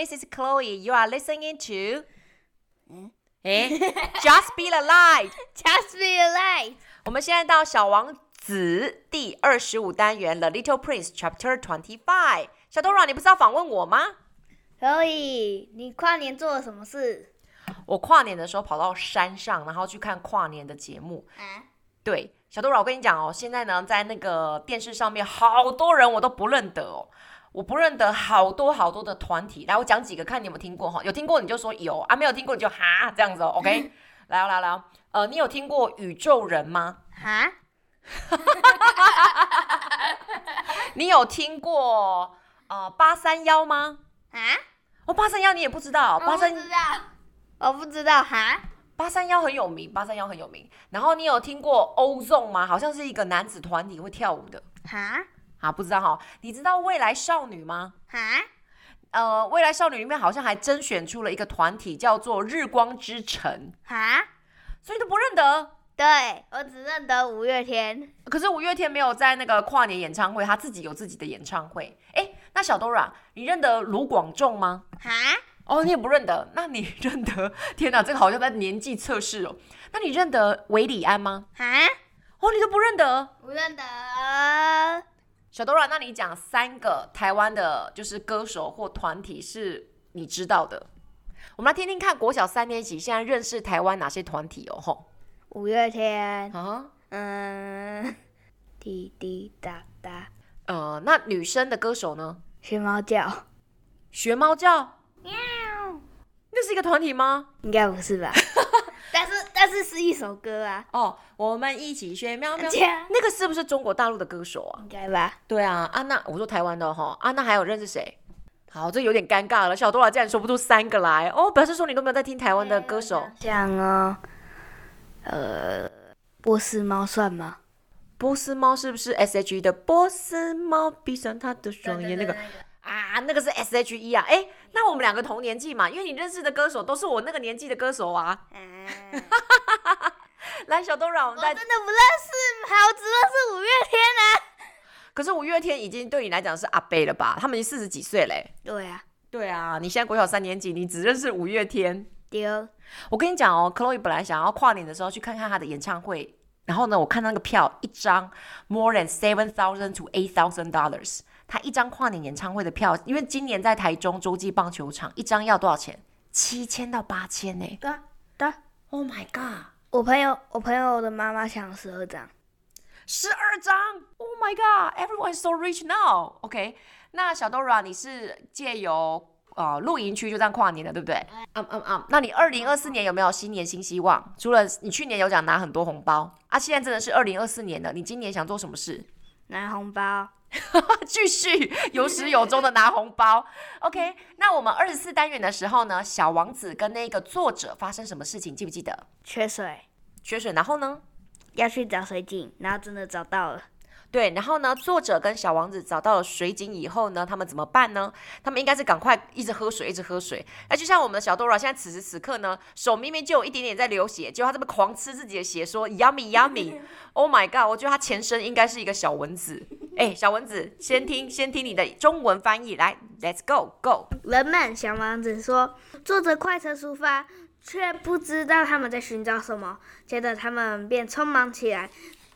this is Chloe. You are listening to 哎，Just be the light. Just be the light. 我们现在到小王子第二十五单元 The Little Prince Chapter Twenty Five。小 Dora，你不是要访问我吗？可以。你跨年做了什么事？我跨年的时候跑到山上，然后去看跨年的节目。啊？对，小 Dora，我跟你讲哦，现在呢，在那个电视上面，好多人我都不认得哦。我不认得好多好多的团体，来，我讲几个，看你有没有听过哈？有听过你就说有啊，没有听过你就哈这样子哦。OK，来哦，来来哦，呃，你有听过宇宙人吗？哈？你有听过呃八三幺吗？啊？哦，八三幺你也不知道？八三，我不知道，我不知道哈。八三幺很有名，八三幺很有名。然后你有听过 Ozone 吗？好像是一个男子团体会跳舞的。哈？啊，不知道哈？你知道未来少女吗？哈？呃，未来少女里面好像还甄选出了一个团体，叫做日光之城。哈？所以都不认得？对，我只认得五月天。可是五月天没有在那个跨年演唱会，他自己有自己的演唱会。哎，那小 Dora，你认得卢广仲吗？哈？哦，你也不认得？那你 认得？天哪，这个好像在年纪测试哦。那你认得韦礼安吗？哈？哦，你都不认得？不认得。小 Dora，那你讲三个台湾的，就是歌手或团体是你知道的。我们来听听看，国小三年级现在认识台湾哪些团体哦？吼，五月天啊，嗯，滴滴答答，呃，那女生的歌手呢？学猫叫，学猫叫，喵，那是一个团体吗？应该不是吧？但是是是一首歌啊！哦，我们一起学喵喵，啊、那个是不是中国大陆的歌手啊？应该吧？对啊，啊那我说台湾的哈，啊那还有认识谁？好，这有点尴尬了，小 Dora 竟然说不出三个来哦，表示说你都没有在听台湾的歌手。像哦，呃，波斯猫算吗？波斯猫是不是 S.H.E 的波斯猫？闭上他的双眼，那个。啊，那个是 S H E 啊，哎，那我们两个同年纪嘛，因为你认识的歌手都是我那个年纪的歌手啊。嗯、来，小 Dora，我们在真的不认识，好，只认识五月天啊。可是五月天已经对你来讲是阿伯了吧？他们已经四十几岁嘞。对啊，对啊，你现在国小三年级，你只认识五月天。丢，我跟你讲哦，Chloe 本来想要跨年的时候去看看他的演唱会，然后呢，我看那个票一张 more than seven thousand to eight thousand dollars。他一张跨年演唱会的票，因为今年在台中洲际棒球场，一张要多少钱？七千到八千呢？对对，Oh my god！我朋友，我朋友的妈妈抢十二张，十二张！Oh my god！Everyone is so rich now。OK，那小 Dora，你是借由呃露营区就这样跨年的，对不对？嗯嗯嗯。那你二零二四年有没有新年新希望？除了你去年有讲拿很多红包啊，现在真的是二零二四年了，你今年想做什么事？拿红包。继续有始有终的拿红包，OK。那我们二十四单元的时候呢，小王子跟那个作者发生什么事情，记不记得？缺水，缺水，然后呢？要去找水井，然后真的找到了。对，然后呢，作者跟小王子找到了水井以后呢，他们怎么办呢？他们应该是赶快一直喝水，一直喝水。那就像我们的小 Dora，现在此时此刻呢，手明明就有一点点在流血，结果他这么狂吃自己的血，说 Yummy Yummy，Oh my God！我觉得他前身应该是一个小蚊子。哎，小蚊子，先听，先听你的中文翻译，来，Let's go go。人们，小王子说，坐着快车出发，却不知道他们在寻找什么。接着他们便匆忙起来。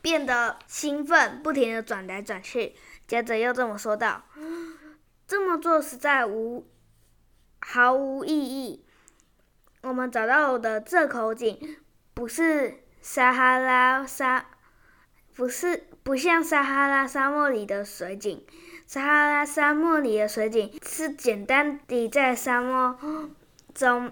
变得兴奋，不停地转来转去，接着又这么说道：“这么做实在无毫无意义。我们找到的这口井，不是撒哈拉沙，不是不像撒哈拉沙漠里的水井。撒哈拉沙漠里的水井是简单地在沙漠中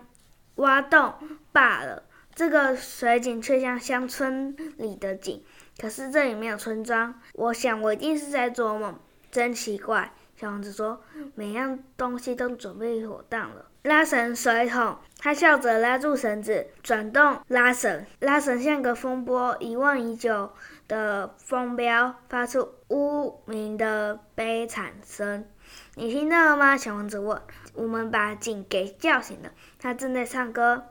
挖洞罢了，这个水井却像乡村里的井。”可是这里没有村庄，我想我一定是在做梦，真奇怪。小王子说：“每样东西都准备妥当了。”拉绳水桶，他笑着拉住绳子，转动拉绳，拉绳像个风波，遗忘已久的风标发出呜鸣的悲惨声。你听到了吗？小王子问。我们把井给叫醒了，他正在唱歌。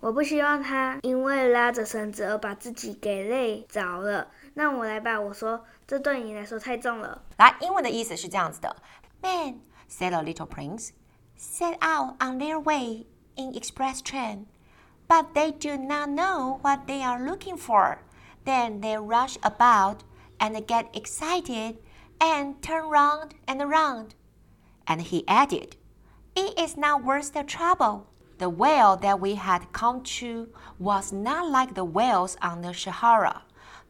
我不希望他因为拉着绳子而把自己给累着了。那我来吧，我说，这对你来说太重了。来，英文的意思是这样子的 men, said the little prince, set out on their way in express train, but they do not know what they are looking for. Then they rush about and get excited and turn round and round. And he added, It is not worth the trouble. The well that we had come to was not like the wells on the Sahara.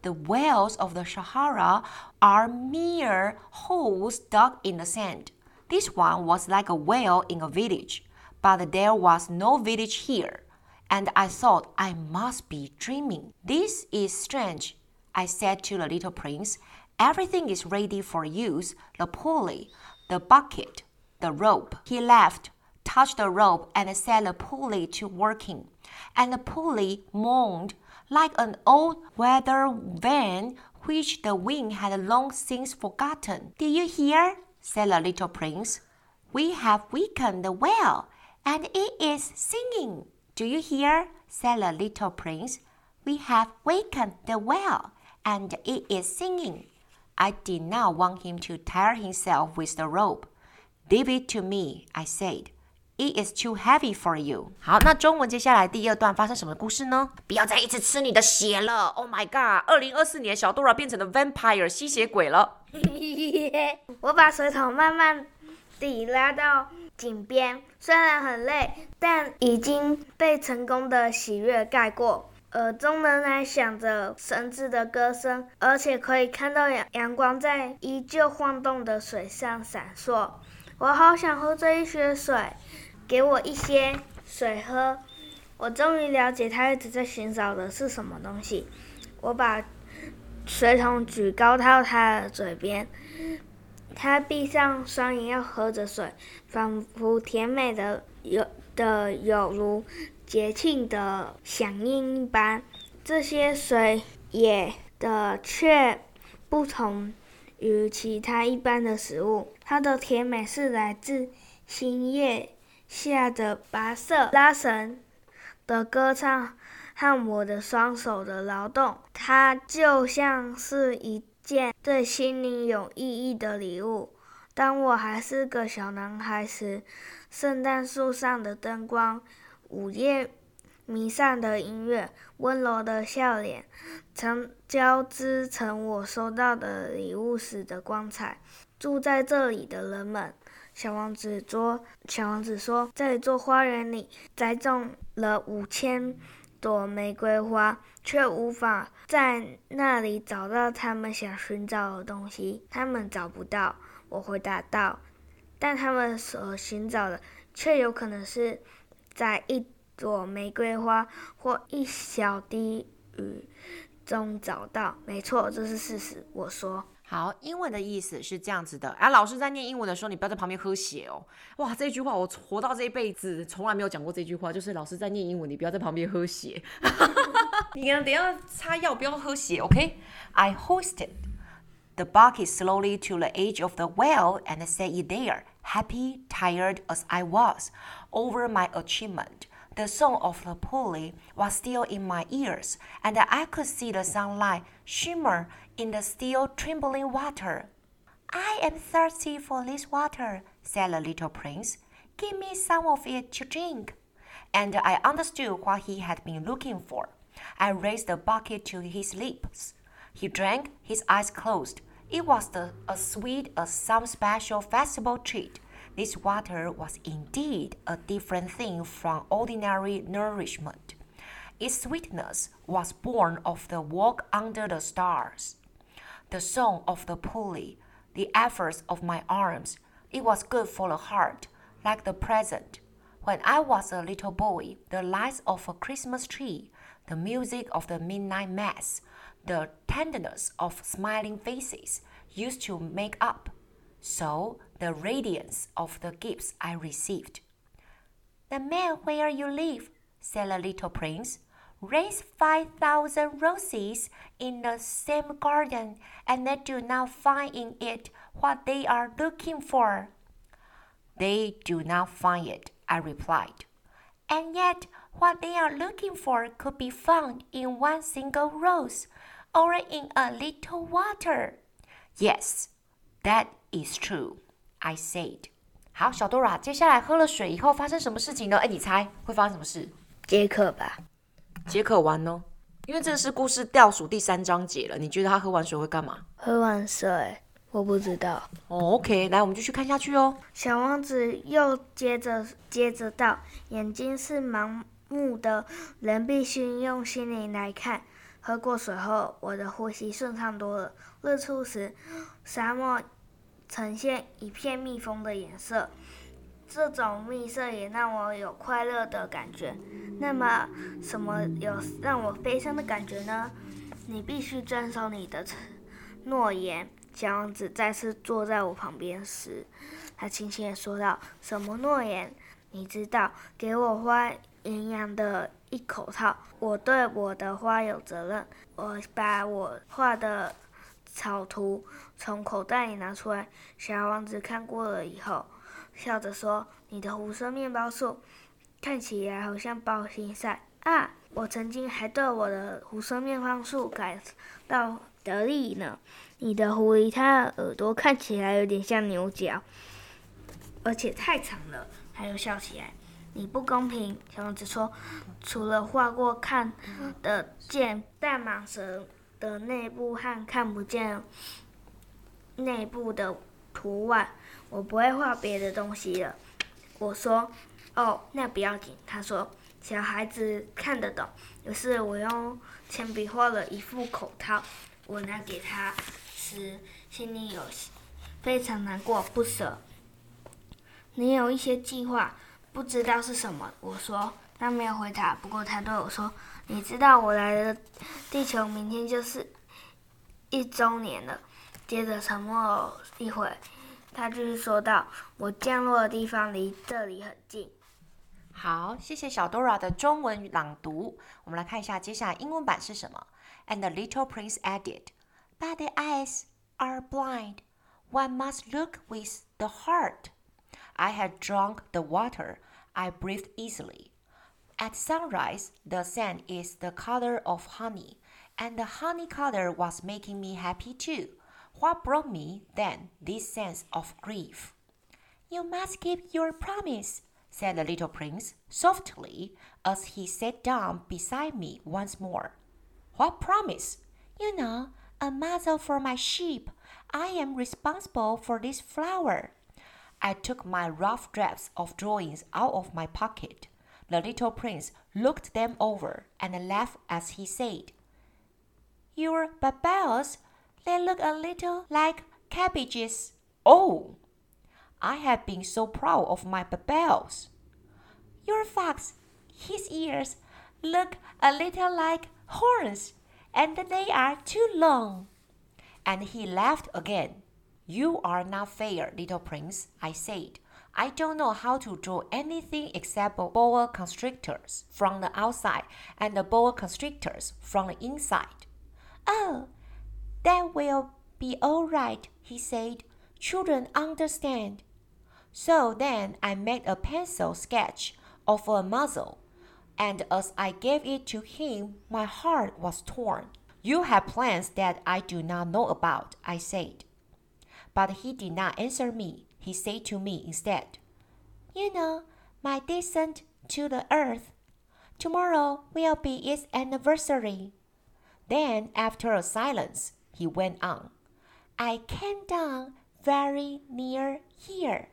The wells of the Sahara are mere holes dug in the sand. This one was like a well in a village, but there was no village here, and I thought I must be dreaming. This is strange, I said to the little prince. Everything is ready for use the pulley, the bucket, the rope. He laughed, touched the rope, and set the pulley to working. And the pulley moaned like an old weather vane which the wind had long since forgotten. Do you hear? said the little prince. We have weakened the well, and it is singing. Do you hear? said the little prince. We have wakened the well, and it is singing. I did not want him to tire himself with the rope. Leave it to me, I said. It is too heavy for you. 好，那中文接下来第二段发生什么故事呢？不要再一直吃你的血了！Oh my god！二零二四年，小 Dora 变成了 vampire 吸血鬼了。我把水桶慢慢地拉到井边，虽然很累，但已经被成功的喜悦盖过。耳中仍然响着绳子的歌声，而且可以看到阳阳光在依旧晃动的水上闪烁。我好想喝这一些水，给我一些水喝。我终于了解他一直在寻找的是什么东西。我把水桶举高到他的嘴边，他闭上双眼要喝着水，仿佛甜美的有的有如。节庆的响应一般，这些水也的却不同于其他一般的食物。它的甜美是来自星夜下的跋涉拉绳的歌唱和我的双手的劳动。它就像是一件对心灵有意义的礼物。当我还是个小男孩时，圣诞树上的灯光。午夜弥散的音乐，温柔的笑脸，曾交织成我收到的礼物时的光彩。住在这里的人们，小王子说：“小王子说，在一座花园里栽种了五千朵玫瑰花，却无法在那里找到他们想寻找的东西。他们找不到。”我回答道：“但他们所寻找的，却有可能是……”在一朵玫瑰花或一小滴雨中找到，没错，这是事实。我说好，英文的意思是这样子的。啊，老师在念英文的时候，你不要在旁边喝血哦。哇，这句话我活到这一辈子从来没有讲过这句话，就是老师在念英文，你不要在旁边喝血。你等下擦药，不要喝血，OK？I hoisted the bucket slowly to the edge of the well and set it there. Happy, tired as I was over my achievement, the song of the pulley was still in my ears, and I could see the sunlight shimmer in the still trembling water. I am thirsty for this water, said the little prince. Give me some of it to drink. And I understood what he had been looking for. I raised the bucket to his lips. He drank, his eyes closed. It was the, as sweet as some special festival treat. This water was indeed a different thing from ordinary nourishment. Its sweetness was born of the walk under the stars, the song of the pulley, the efforts of my arms. It was good for the heart, like the present. When I was a little boy, the lights of a Christmas tree, the music of the midnight mass, the tenderness of smiling faces used to make up. So the radiance of the gifts I received. The man where you live, said the little prince, raised five thousand roses in the same garden, and they do not find in it what they are looking for. They do not find it, I replied. And yet, what they are looking for could be found in one single rose or in a little water. Yes, that is true. I said。好，小多拉，接下来喝了水以后发生什么事情呢？哎，你猜会发生什么事？解渴吧。解渴完呢？因为这是故事倒数第三章节了。你觉得他喝完水会干嘛？喝完水，我不知道。哦，OK，来，我们继续看下去哦。小王子又接着接着道：眼睛是盲目的，人必须用心灵来看。喝过水后，我的呼吸顺畅多了。日出时，沙漠呈现一片蜜蜂的颜色，这种蜜色也让我有快乐的感觉。那么，什么有让我悲伤的感觉呢？你必须遵守你的诺言。小王子再次坐在我旁边时，他轻轻地说道：“什么诺言？你知道，给我花营养的。”一口套，我对我的花有责任。我把我画的草图从口袋里拿出来，小王子看过了以后，笑着说：“你的胡说面包树看起来好像包心菜啊！我曾经还对我的胡说面包树感到得意呢。你的狐狸，它的耳朵看起来有点像牛角，而且太长了。”他又笑起来。你不公平，小王子说。除了画过看得见大蟒蛇的内部和看不见内部的图外，我不会画别的东西了。我说：“哦，那不要紧。”他说：“小孩子看得懂。”于是我用铅笔画了一副口套，我拿给他时，心里有非常难过，不舍。你有一些计划。不知道是什么，我说，他没有回答。不过他对我说：“你知道我来了地球，明天就是一周年了。”接着沉默一会，他继续说道：“我降落的地方离这里很近。”好，谢谢小 Dora 的中文朗读。我们来看一下接下来英文版是什么。And the little prince added, "But the eyes are blind. One must look with the heart." I had drunk the water. I breathed easily. At sunrise, the sand is the color of honey, and the honey color was making me happy too. What brought me then this sense of grief? You must keep your promise, said the little prince softly as he sat down beside me once more. What promise? You know, a muzzle for my sheep. I am responsible for this flower. I took my rough drafts of drawings out of my pocket. The little prince looked them over and laughed as he said, Your bubbles, they look a little like cabbages. Oh, I have been so proud of my bubbles. Your fox, his ears look a little like horns, and they are too long. And he laughed again. You are not fair, little prince, I said. I don't know how to draw anything except boa constrictors from the outside and the boa constrictors from the inside. Oh, that will be all right, he said. Children understand. So then I made a pencil sketch of a muzzle, and as I gave it to him, my heart was torn. You have plans that I do not know about, I said. But he did not answer me He said to me instead, You know, my descent to the earth. Tomorrow will be its anniversary. Then, after a silence, he went on. I came down very near here.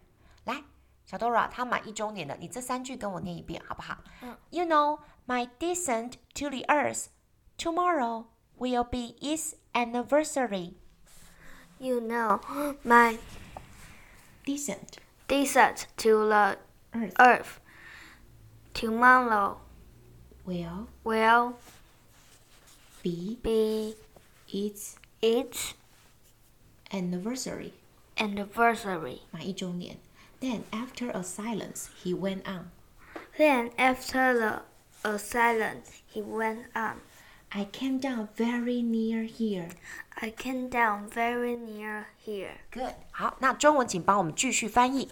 来，小 Dora，他满一周年了，你这三句跟我念一遍好不好？嗯。You know, my descent to the earth. Tomorrow will be its anniversary. You know, my descent descent to the earth, earth tomorrow will will be be its its anniversary anniversary 满一周年 Then after a silence, he went on. Then after the a silence, he went on. I came down very near here. I came down very near here. Good. 好，那中文请帮我们继续翻译。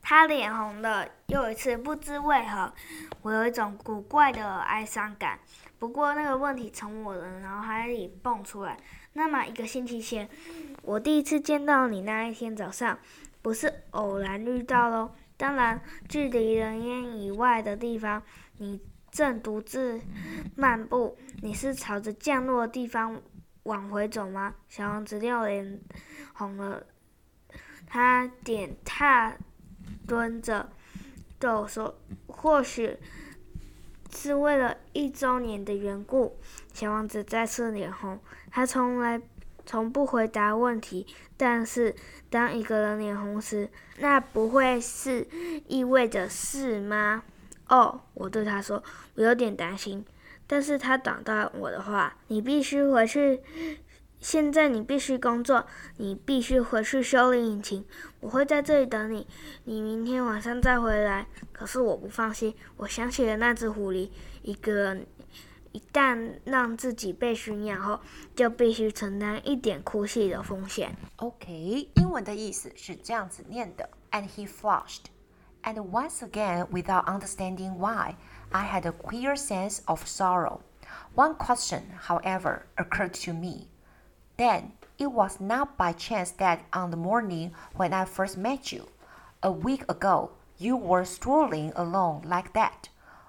他脸红了，又一次不知为何，我有一种古怪的哀伤感。不过那个问题从我的脑海里蹦出来。那么一个星期前，我第一次见到你那一天早上，不是偶然遇到喽。当然，距离人烟以外的地方，你正独自漫步。你是朝着降落的地方往回走吗？小王子六脸红了，他点踏蹲着，对我说：“或许是为了一周年的缘故。”小王子再次脸红，他从来从不回答问题。但是，当一个人脸红时，那不会是意味着是吗？哦，我对他说，我有点担心。但是他挡断我的话，你必须回去。现在你必须工作，你必须回去修理引擎。我会在这里等你，你明天晚上再回来。可是我不放心，我想起了那只狐狸，一个人一旦让自己被驯养后，就必须承担一点哭泣的风险。OK，英文的意思是这样子念的：And he flushed, and once again, without understanding why. I had a queer sense of sorrow. One question, however, occurred to me. Then, it was not by chance that on the morning when I first met you, a week ago, you were strolling alone like that,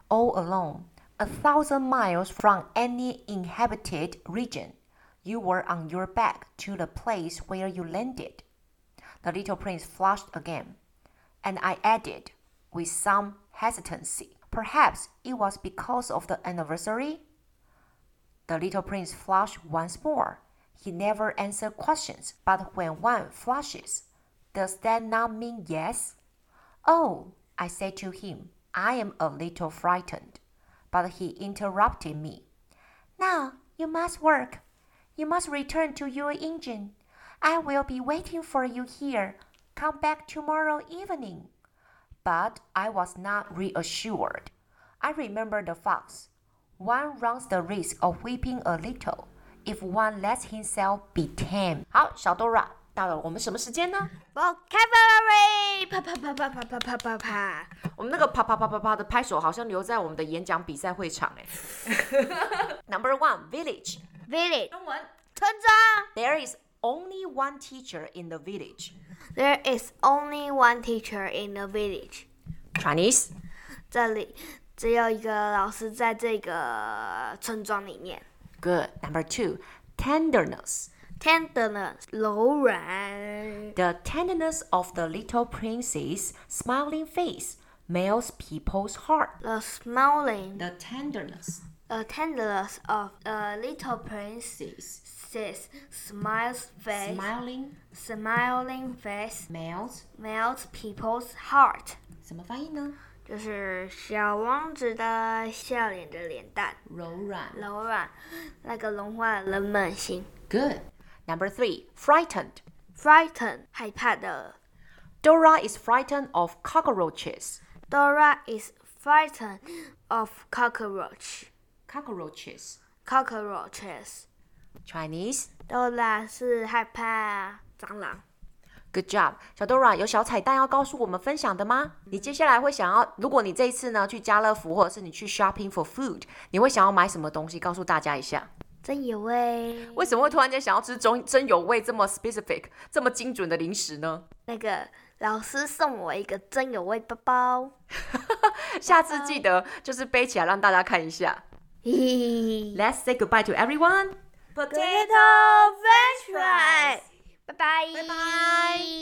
all alone, a thousand miles from any inhabited region. You were on your back to the place where you landed. The little prince flushed again, and I added, with some hesitancy, Perhaps it was because of the anniversary? The little prince flushed once more. He never answered questions, but when one flushes, does that not mean yes? Oh, I said to him, I am a little frightened. But he interrupted me. Now you must work. You must return to your engine. I will be waiting for you here. Come back tomorrow evening. But I was not reassured. I remember the fox. One runs the risk of weeping a little if one lets himself be tamed. 好，小 Dora，到了我们什么时间呢？Vocabulary，啪啪啪啪啪啪啪啪啪。我们那个啪啪啪啪啪的拍手好像留在我们的演讲比赛会场哎。 Number one, village. Village，中文，村庄。 There is only one teacher in the village. There is only one teacher in the village. Chinese. 这里只有一个老师在这个村庄里面。 Good. Number two, tenderness. Tenderness，柔软。 The tenderness of the little prince's smiling face melts people's heart. The smiling, The tenderness the tenderness of a little prince's smiles face, smiling smiling face melts melts people's heart。什么翻译呢？就是小王子的笑脸的脸蛋，柔软。柔软，那个融化了人们心。 Good. Number three, frightened. Frightened，害怕的。 Dora is frightened of cockroaches. Dora is frightened of cockroach. Cockroaches. Cockroaches. Chinese. Dora 是害怕蟑螂。Good job，小 Dora 有小彩蛋要告诉我们分享的吗？你接下来会想要，如果你这一次呢去家乐福，或者是你去 shopping for food，你会想要买什么东西？告诉大家一下。真有味。为什么会突然间想要吃中真有味这么 specific、这么精准的零食呢？那个老师送我一个真有味包包。下次记得就是背起来让大家看一下。嘿嘿嘿 Let's say goodbye to everyone. potato french fries. Bye bye. Bye bye.